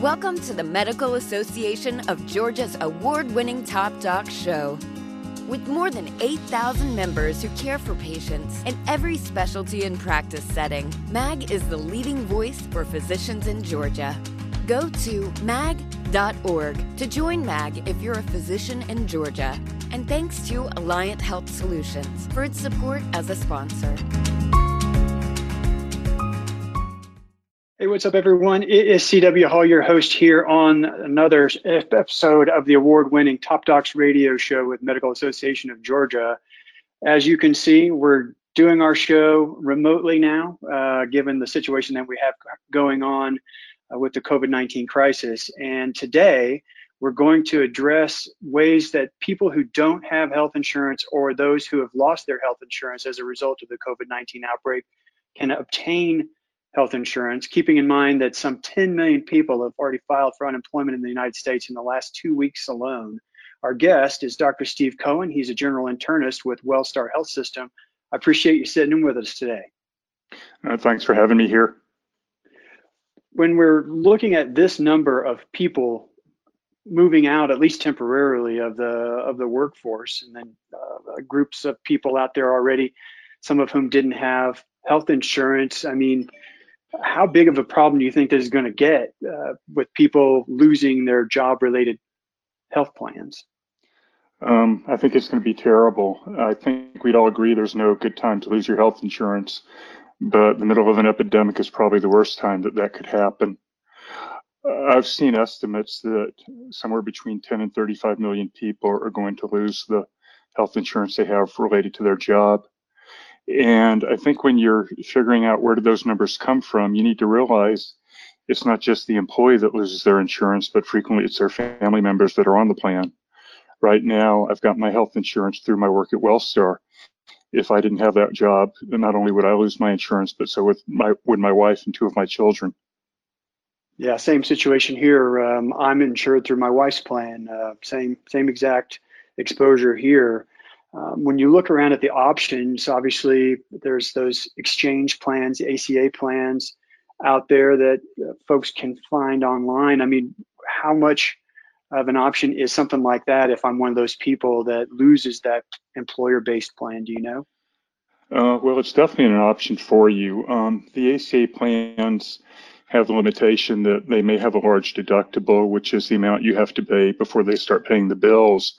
Welcome to the Medical Association of Georgia's award winning Top Doc Show. With more than 8,000 members who care for patients in every specialty and practice setting, MAG is the leading voice for physicians in Georgia. Go to mag.org to join MAG if you're a physician in Georgia. And thanks to Alliant Health Solutions for its support as a sponsor. Hey, what's up, everyone? It is CW Hall, your host here on another episode of the award winning Top Docs radio show with Medical Association of Georgia. As you can see, we're doing our show remotely now, uh, given the situation that we have going on uh, with the COVID 19 crisis. And today, we're going to address ways that people who don't have health insurance or those who have lost their health insurance as a result of the COVID 19 outbreak can obtain health insurance, keeping in mind that some 10 million people have already filed for unemployment in the United States in the last two weeks alone. Our guest is Dr. Steve Cohen. He's a general internist with Wellstar Health System. I appreciate you sitting in with us today. Uh, thanks for having me here. When we're looking at this number of people moving out, at least temporarily, of the of the workforce, and then uh, groups of people out there already, some of whom didn't have health insurance. I mean, how big of a problem do you think this is going to get uh, with people losing their job related health plans? Um, I think it's going to be terrible. I think we'd all agree there's no good time to lose your health insurance, but the middle of an epidemic is probably the worst time that that could happen. I've seen estimates that somewhere between 10 and 35 million people are going to lose the health insurance they have related to their job. And I think when you're figuring out where do those numbers come from, you need to realize it's not just the employee that loses their insurance, but frequently it's their family members that are on the plan. Right now, I've got my health insurance through my work at Wellstar. If I didn't have that job, not only would I lose my insurance, but so would my would my wife and two of my children. Yeah, same situation here. Um, I'm insured through my wife's plan. Uh, same same exact exposure here. Um, when you look around at the options, obviously there's those exchange plans, ACA plans out there that uh, folks can find online. I mean, how much of an option is something like that if I'm one of those people that loses that employer based plan? Do you know? Uh, well, it's definitely an option for you. Um, the ACA plans have the limitation that they may have a large deductible, which is the amount you have to pay before they start paying the bills.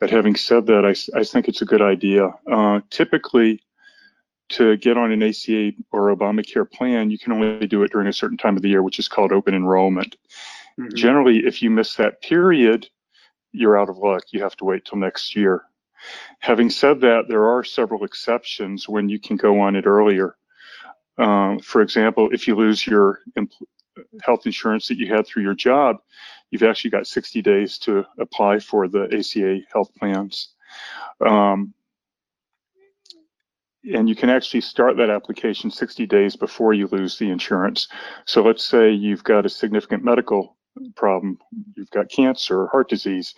But having said that, I, I think it's a good idea. Uh, typically, to get on an ACA or Obamacare plan, you can only do it during a certain time of the year, which is called open enrollment. Mm-hmm. Generally, if you miss that period, you're out of luck. You have to wait till next year. Having said that, there are several exceptions when you can go on it earlier. Um, for example, if you lose your health insurance that you had through your job, you've actually got 60 days to apply for the ACA health plans. Um, and you can actually start that application 60 days before you lose the insurance. So let's say you've got a significant medical problem, you've got cancer or heart disease,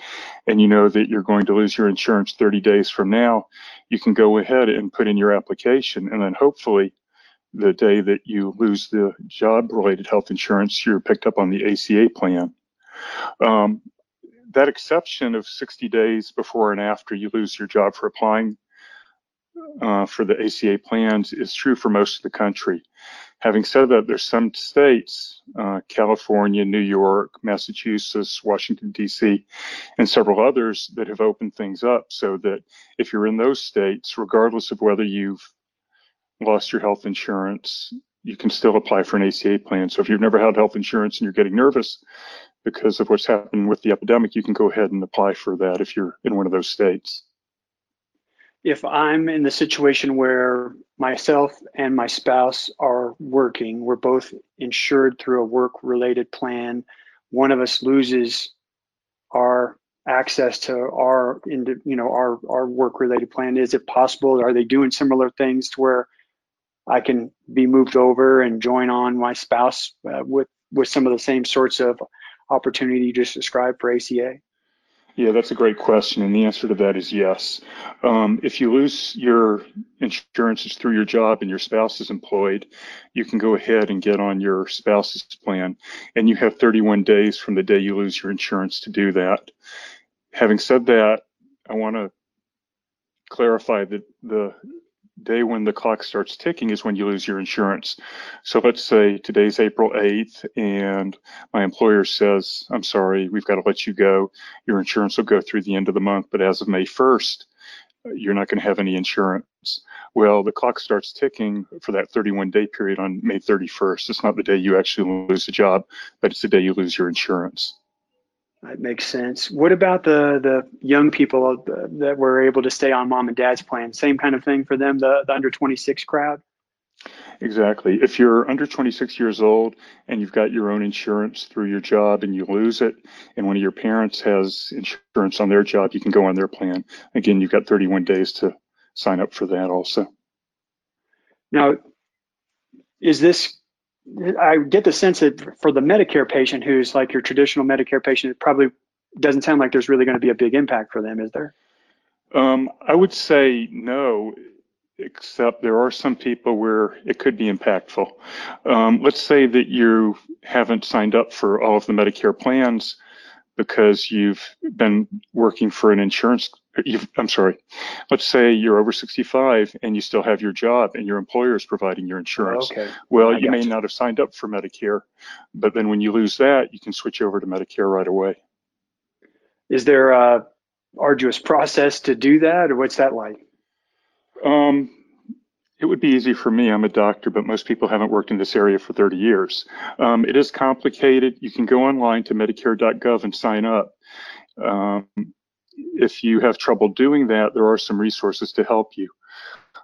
and you know that you're going to lose your insurance 30 days from now, you can go ahead and put in your application, and then hopefully the day that you lose the job related health insurance, you're picked up on the ACA plan. Um, that exception of 60 days before and after you lose your job for applying uh, for the ACA plans is true for most of the country. Having said that, there's some states, uh, California, New York, Massachusetts, Washington, D.C., and several others that have opened things up so that if you're in those states, regardless of whether you've lost your health insurance, you can still apply for an ACA plan. So if you've never had health insurance and you're getting nervous, because of what's happened with the epidemic, you can go ahead and apply for that if you're in one of those states. If I'm in the situation where myself and my spouse are working, we're both insured through a work related plan, one of us loses our access to our you know our our work related plan. Is it possible? Are they doing similar things to where i can be moved over and join on my spouse uh, with with some of the same sorts of opportunity you just described for ACA? Yeah, that's a great question, and the answer to that is yes. Um, if you lose your insurance through your job and your spouse is employed, you can go ahead and get on your spouse's plan, and you have 31 days from the day you lose your insurance to do that. Having said that, I want to clarify that the day when the clock starts ticking is when you lose your insurance. So let's say today's April 8th and my employer says, I'm sorry, we've got to let you go. Your insurance will go through the end of the month, but as of May 1st, you're not going to have any insurance. Well, the clock starts ticking for that 31 day period on May 31st. It's not the day you actually lose the job, but it's the day you lose your insurance. That makes sense. What about the the young people that were able to stay on mom and dad's plan? Same kind of thing for them, the, the under 26 crowd? Exactly. If you're under 26 years old and you've got your own insurance through your job and you lose it, and one of your parents has insurance on their job, you can go on their plan. Again, you've got 31 days to sign up for that also. Now, is this I get the sense that for the Medicare patient who's like your traditional Medicare patient, it probably doesn't sound like there's really going to be a big impact for them, is there? Um, I would say no, except there are some people where it could be impactful. Um, let's say that you haven't signed up for all of the Medicare plans because you've been working for an insurance I'm sorry, let's say you're over 65 and you still have your job and your employer is providing your insurance. okay. Well, you may you. not have signed up for Medicare, but then when you lose that, you can switch over to Medicare right away. Is there a arduous process to do that, or what's that like? Um, it would be easy for me. I'm a doctor, but most people haven't worked in this area for 30 years. Um, it is complicated. You can go online to Medicare.gov and sign up. Um, if you have trouble doing that, there are some resources to help you.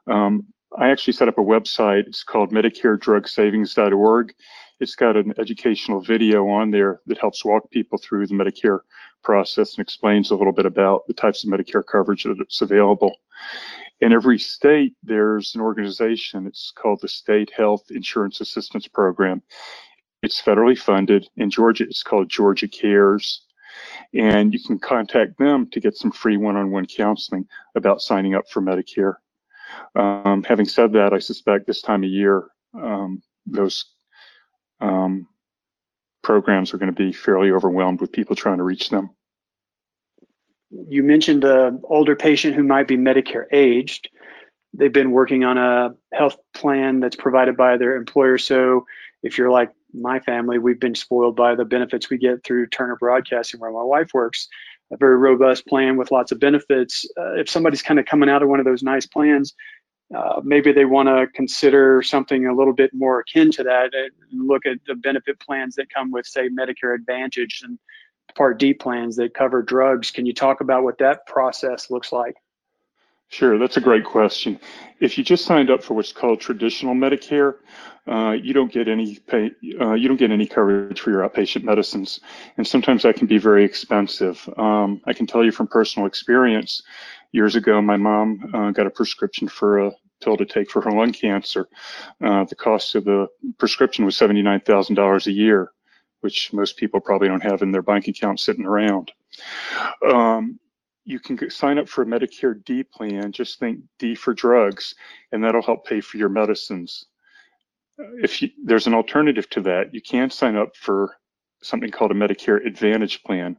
Um, I actually set up a website. It's called MedicareDrugSavings.org. It's got an educational video on there that helps walk people through the Medicare process and explains a little bit about the types of Medicare coverage that's available. In every state, there's an organization. It's called the State Health Insurance Assistance Program. It's federally funded. In Georgia, it's called Georgia Cares and you can contact them to get some free one-on-one counseling about signing up for Medicare. Um, having said that, I suspect this time of year, um, those um, programs are going to be fairly overwhelmed with people trying to reach them. You mentioned an older patient who might be Medicare aged. They've been working on a health plan that's provided by their employer. So if you're like my family, we've been spoiled by the benefits we get through Turner Broadcasting, where my wife works. A very robust plan with lots of benefits. Uh, if somebody's kind of coming out of one of those nice plans, uh, maybe they want to consider something a little bit more akin to that and look at the benefit plans that come with, say, Medicare Advantage and Part D plans that cover drugs. Can you talk about what that process looks like? Sure, that's a great question. If you just signed up for what's called traditional Medicare, uh, you don't get any pay, uh, you don't get any coverage for your outpatient medicines, and sometimes that can be very expensive. Um, I can tell you from personal experience. Years ago, my mom uh, got a prescription for a pill to take for her lung cancer. Uh, the cost of the prescription was seventy-nine thousand dollars a year, which most people probably don't have in their bank account sitting around. Um, you can sign up for a Medicare D plan. Just think D for drugs, and that'll help pay for your medicines. Uh, if you, there's an alternative to that, you can sign up for something called a Medicare Advantage plan.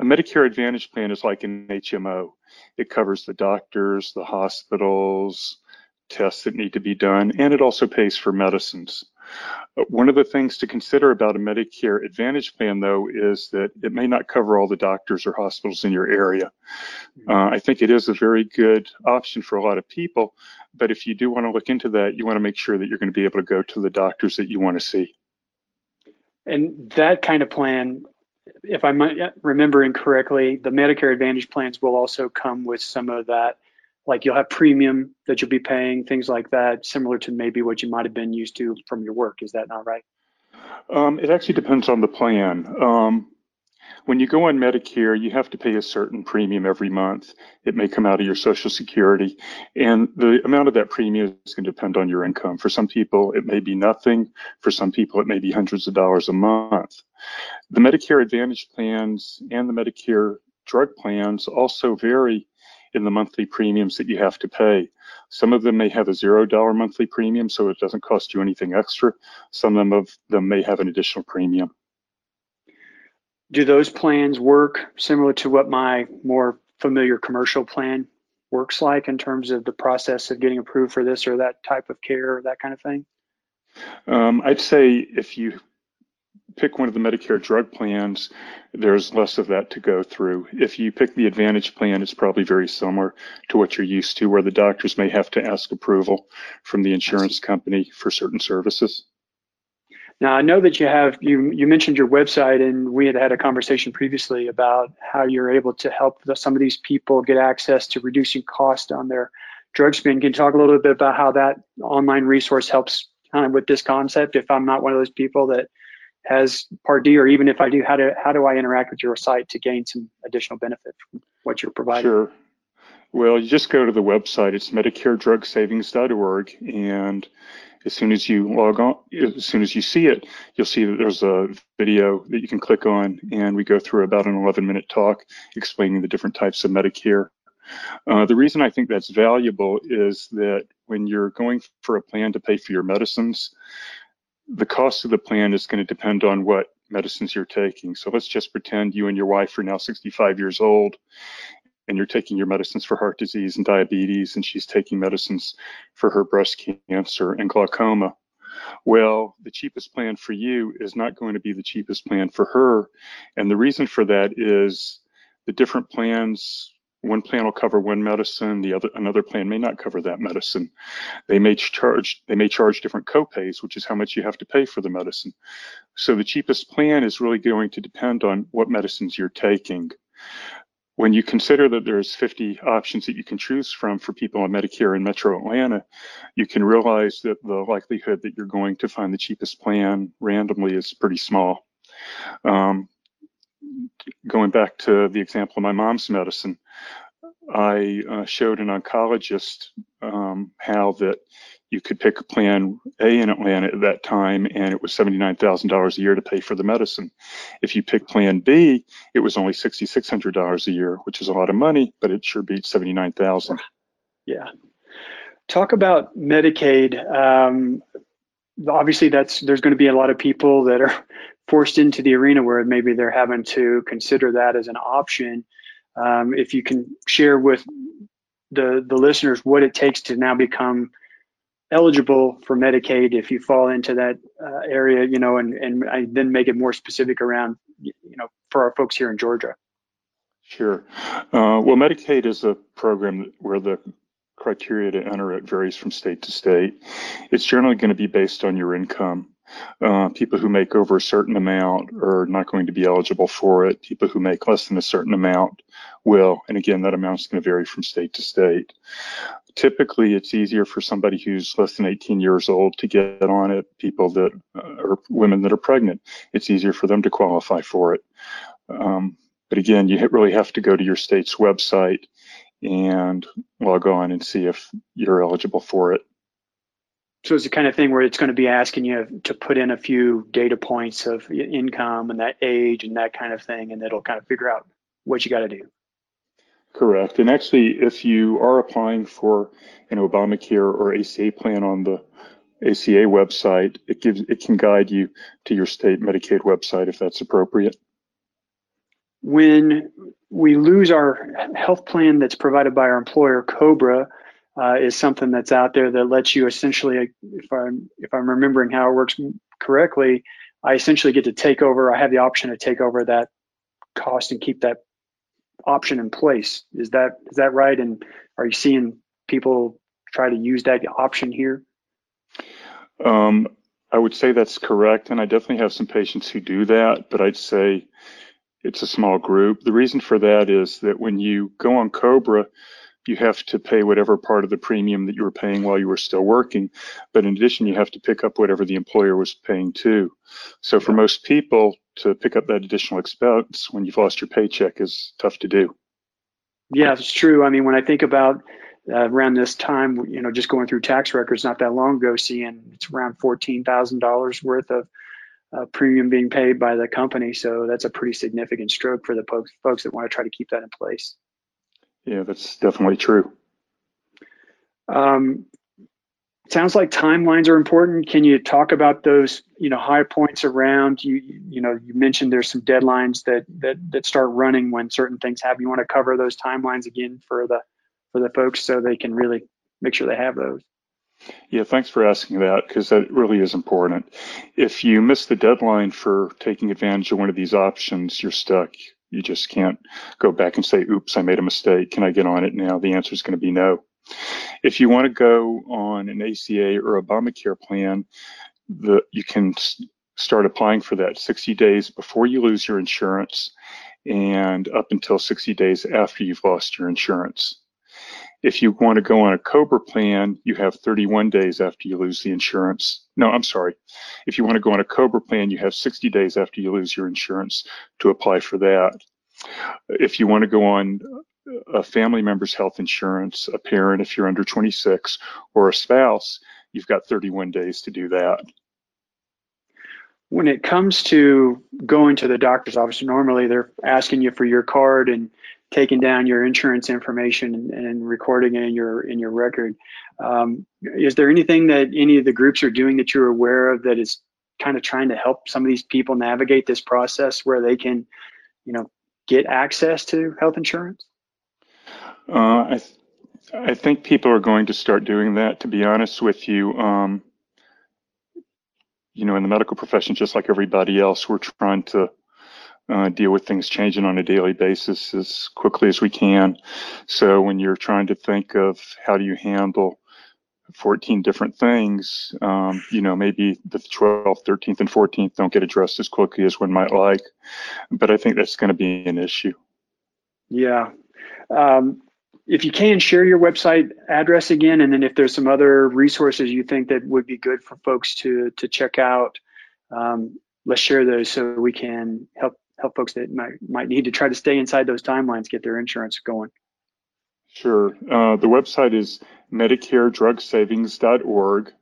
A Medicare Advantage plan is like an HMO. It covers the doctors, the hospitals, tests that need to be done, and it also pays for medicines. One of the things to consider about a Medicare Advantage plan, though, is that it may not cover all the doctors or hospitals in your area. Mm-hmm. Uh, I think it is a very good option for a lot of people, but if you do want to look into that, you want to make sure that you're going to be able to go to the doctors that you want to see. And that kind of plan, if I'm remembering correctly, the Medicare Advantage plans will also come with some of that like you'll have premium that you'll be paying, things like that, similar to maybe what you might have been used to from your work. Is that not right? Um, it actually depends on the plan. Um, when you go on Medicare, you have to pay a certain premium every month. It may come out of your Social Security, and the amount of that premium is going to depend on your income. For some people, it may be nothing. For some people, it may be hundreds of dollars a month. The Medicare Advantage plans and the Medicare drug plans also vary in the monthly premiums that you have to pay. Some of them may have a zero dollar monthly premium, so it doesn't cost you anything extra. Some of them, may have an additional premium. Do those plans work similar to what my more familiar commercial plan works like in terms of the process of getting approved for this or that type of care or that kind of thing? Um, I'd say if you pick one of the Medicare drug plans, there's less of that to go through. If you pick the Advantage plan, it's probably very similar to what you're used to, where the doctors may have to ask approval from the insurance company for certain services. Now, I know that you have, you, you mentioned your website, and we had had a conversation previously about how you're able to help the, some of these people get access to reducing cost on their drug spend. Can you talk a little bit about how that online resource helps kind of with this concept? If I'm not one of those people that has Part D, or even if I do, how do how do I interact with your site to gain some additional benefit from what you're providing? Sure. Well, you just go to the website. It's MedicareDrugSavings.org, and as soon as you log on, as soon as you see it, you'll see that there's a video that you can click on, and we go through about an 11-minute talk explaining the different types of Medicare. Uh, the reason I think that's valuable is that when you're going for a plan to pay for your medicines, the cost of the plan is going to depend on what medicines you're taking. So let's just pretend you and your wife are now 65 years old and you're taking your medicines for heart disease and diabetes, and she's taking medicines for her breast cancer and glaucoma. Well, the cheapest plan for you is not going to be the cheapest plan for her. And the reason for that is the different plans one plan will cover one medicine, the other another plan may not cover that medicine. They may charge they may charge different copays, which is how much you have to pay for the medicine. So the cheapest plan is really going to depend on what medicines you're taking. When you consider that there's 50 options that you can choose from for people on Medicare in Metro Atlanta, you can realize that the likelihood that you're going to find the cheapest plan randomly is pretty small. Um, going back to the example of my mom's medicine, I uh, showed an oncologist um, how that you could pick plan A in Atlanta at that time, and it was $79,000 a year to pay for the medicine. If you pick plan B, it was only $6,600 a year, which is a lot of money, but it sure beats 79,000. Yeah. Talk about Medicaid. Um, obviously, that's there's going to be a lot of people that are forced into the arena where maybe they're having to consider that as an option. Um, if you can share with the the listeners what it takes to now become eligible for Medicaid if you fall into that uh, area, you know, and and I then make it more specific around, you know, for our folks here in Georgia. Sure. Uh, well, Medicaid is a program where the criteria to enter it varies from state to state. It's generally going to be based on your income. Uh, people who make over a certain amount are not going to be eligible for it. People who make less than a certain amount will. And again, that amount is going to vary from state to state. Typically, it's easier for somebody who's less than 18 years old to get on it. People that uh, are women that are pregnant, it's easier for them to qualify for it. Um, but again, you really have to go to your state's website and log on and see if you're eligible for it. So it's the kind of thing where it's going to be asking you to put in a few data points of income and that age and that kind of thing, and it'll kind of figure out what you got to do. Correct. And actually, if you are applying for an Obamacare or ACA plan on the ACA website, it gives it can guide you to your state Medicaid website if that's appropriate. When we lose our health plan that's provided by our employer, Cobra, uh, is something that's out there that lets you essentially, if I'm if I'm remembering how it works correctly, I essentially get to take over. I have the option to take over that cost and keep that option in place. Is that is that right? And are you seeing people try to use that option here? Um, I would say that's correct, and I definitely have some patients who do that, but I'd say it's a small group. The reason for that is that when you go on Cobra, you have to pay whatever part of the premium that you were paying while you were still working. But in addition, you have to pick up whatever the employer was paying too. So for most people, to pick up that additional expense when you've lost your paycheck is tough to do. Yeah, it's true. I mean, when I think about uh, around this time, you know, just going through tax records not that long ago, seeing it's around fourteen thousand dollars worth of uh, premium being paid by the company. So that's a pretty significant stroke for the folks, folks that want to try to keep that in place. Yeah, that's definitely true. Um, sounds like timelines are important. Can you talk about those, you know, high points around you? You know, you mentioned there's some deadlines that that that start running when certain things happen. You want to cover those timelines again for the for the folks so they can really make sure they have those. Yeah, thanks for asking that because that really is important. If you miss the deadline for taking advantage of one of these options, you're stuck. You just can't go back and say, oops, I made a mistake. Can I get on it now? The answer is going to be no. If you want to go on an ACA or Obamacare plan, the, you can start applying for that 60 days before you lose your insurance and up until 60 days after you've lost your insurance. If you want to go on a COBRA plan, you have 31 days after you lose the insurance. No, I'm sorry. If you want to go on a COBRA plan, you have 60 days after you lose your insurance to apply for that. If you want to go on a family member's health insurance, a parent if you're under 26, or a spouse, you've got 31 days to do that. When it comes to going to the doctor's office, normally they're asking you for your card and taking down your insurance information and, and recording it in your in your record. Um, is there anything that any of the groups are doing that you're aware of that is kind of trying to help some of these people navigate this process where they can, you know, get access to health insurance? Uh, I, th- I think people are going to start doing that. To be honest with you, um, you know, in the medical profession, just like everybody else, we're trying to uh, deal with things changing on a daily basis as quickly as we can. So when you're trying to think of how do you handle 14 different things, um, you know, maybe the 12th, 13th, and 14th don't get addressed as quickly as one might like. But I think that's going to be an issue. Yeah. Um, if you can share your website address again, and then if there's some other resources you think that would be good for folks to to check out, um, let's share those so we can help help folks that might might need to try to stay inside those timelines get their insurance going. Sure. Uh, the website is MedicareDrugSavings.org.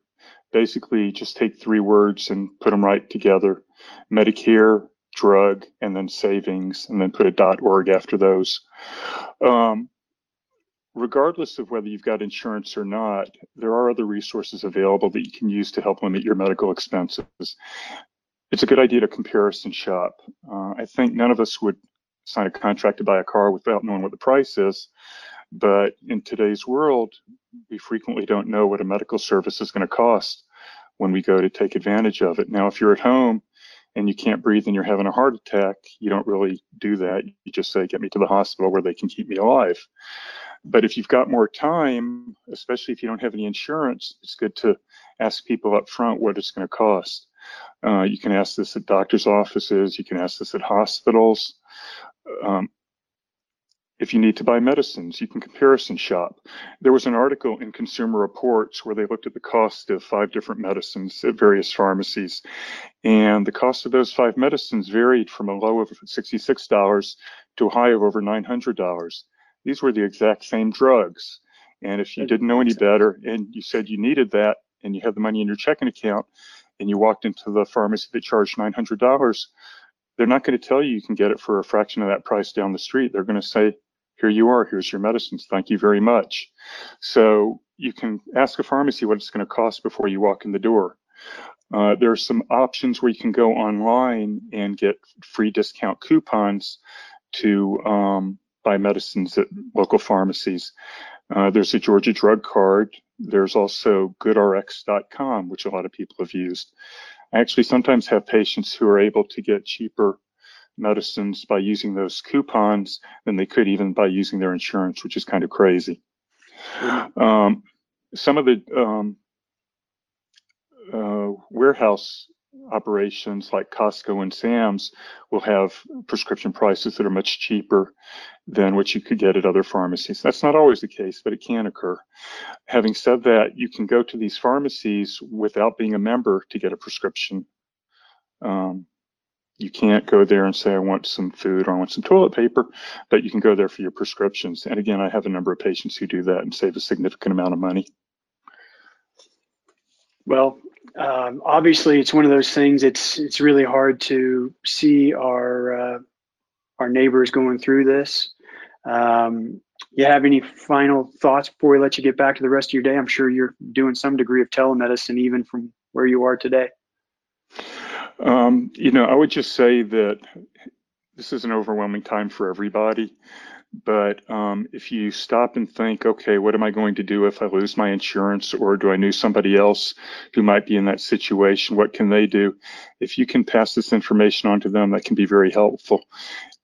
Basically, just take three words and put them right together: Medicare, drug, and then savings, and then put a .org after those. Um, regardless of whether you've got insurance or not, there are other resources available that you can use to help limit your medical expenses. It's a good idea to comparison shop. Uh, I think none of us would sign a contract to buy a car without knowing what the price is. But in today's world, we frequently don't know what a medical service is going to cost when we go to take advantage of it. Now, if you're at home and you can't breathe and you're having a heart attack, you don't really do that. You just say, get me to the hospital where they can keep me alive. But if you've got more time, especially if you don't have any insurance, it's good to ask people up front what it's going to cost. Uh, you can ask this at doctor's offices. You can ask this at hospitals. Um, if you need to buy medicines, you can comparison shop. There was an article in Consumer Reports where they looked at the cost of five different medicines at various pharmacies. And the cost of those five medicines varied from a low of $66 to a high of over $900. These were the exact same drugs. And if you didn't know any better and you said you needed that and you had the money in your checking account and you walked into the pharmacy that charged $900, they're not going to tell you you can get it for a fraction of that price down the street. They're going to say, here you are, here's your medicines, thank you very much. So you can ask a pharmacy what it's going to cost before you walk in the door. Uh, there are some options where you can go online and get free discount coupons to um, buy medicines at local pharmacies. Uh, there's a Georgia drug card. There's also goodrx.com, which a lot of people have used. I actually sometimes have patients who are able to get cheaper medicines by using those coupons than they could even by using their insurance, which is kind of crazy. Um, some of the um, uh, warehouse operations like Costco and Sam's will have prescription prices that are much cheaper than what you could get at other pharmacies. That's not always the case, but it can occur. Having said that, you can go to these pharmacies without being a member to get a prescription. Um, you can't go there and say, I want some food or I want some toilet paper, but you can go there for your prescriptions. And again, I have a number of patients who do that and save a significant amount of money. Well, um, obviously, it's one of those things. It's it's really hard to see our uh, our neighbors going through this. Um, you have any final thoughts before we let you get back to the rest of your day? I'm sure you're doing some degree of telemedicine even from where you are today. Um, you know, I would just say that this is an overwhelming time for everybody. But um, if you stop and think, okay, what am I going to do if I lose my insurance, or do I know somebody else who might be in that situation? What can they do? If you can pass this information on to them, that can be very helpful.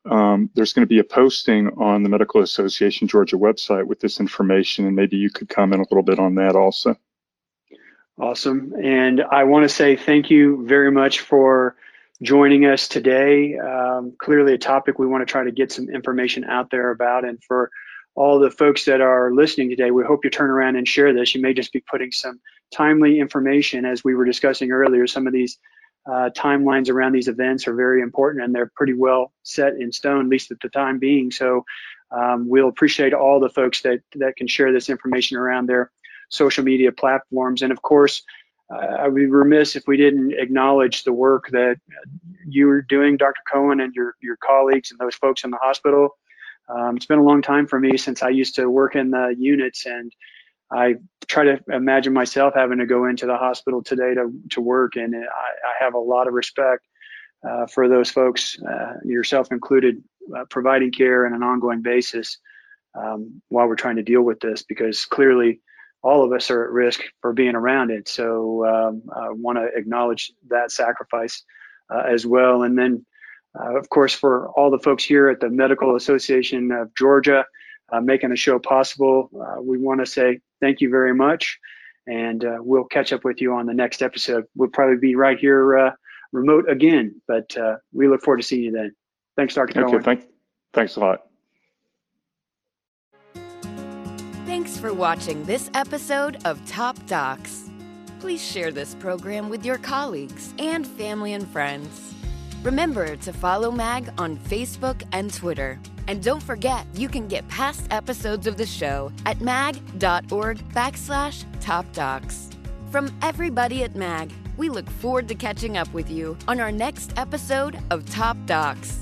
Um, there's going to be a posting on the Medical Association Georgia website with this information, and maybe you could comment a little bit on that also. Awesome. And I want to say thank you very much for joining us today. Um, clearly, a topic we want to try to get some information out there about. And for all the folks that are listening today, we hope you turn around and share this. You may just be putting some timely information, as we were discussing earlier. Some of these uh, timelines around these events are very important and they're pretty well set in stone, at least at the time being. So um, we'll appreciate all the folks that, that can share this information around their social media platforms. And of course, I would be remiss if we didn't acknowledge the work that you are doing, Dr. Cohen, and your your colleagues and those folks in the hospital. Um, it's been a long time for me since I used to work in the units, and I try to imagine myself having to go into the hospital today to to work, and I, I have a lot of respect uh, for those folks, uh, yourself included, uh, providing care on an ongoing basis um, while we're trying to deal with this, because clearly all of us are at risk for being around it. So um, I want to acknowledge that sacrifice uh, as well. And then, uh, of course, for all the folks here at the Medical Association of Georgia uh, making the show possible, uh, we want to say thank you very much. And uh, we'll catch up with you on the next episode. We'll probably be right here uh, remote again, but we look forward to seeing you then. Thanks, Dr. Okay, thank, thanks a lot. For watching this episode of Top Docs. Please share this program with your colleagues and family and friends. Remember to follow MAG on Facebook and Twitter. And don't forget, you can get past episodes of the show at mag.org backslash top docs. From everybody at MAG, we look forward to catching up with you on our next episode of Top Docs.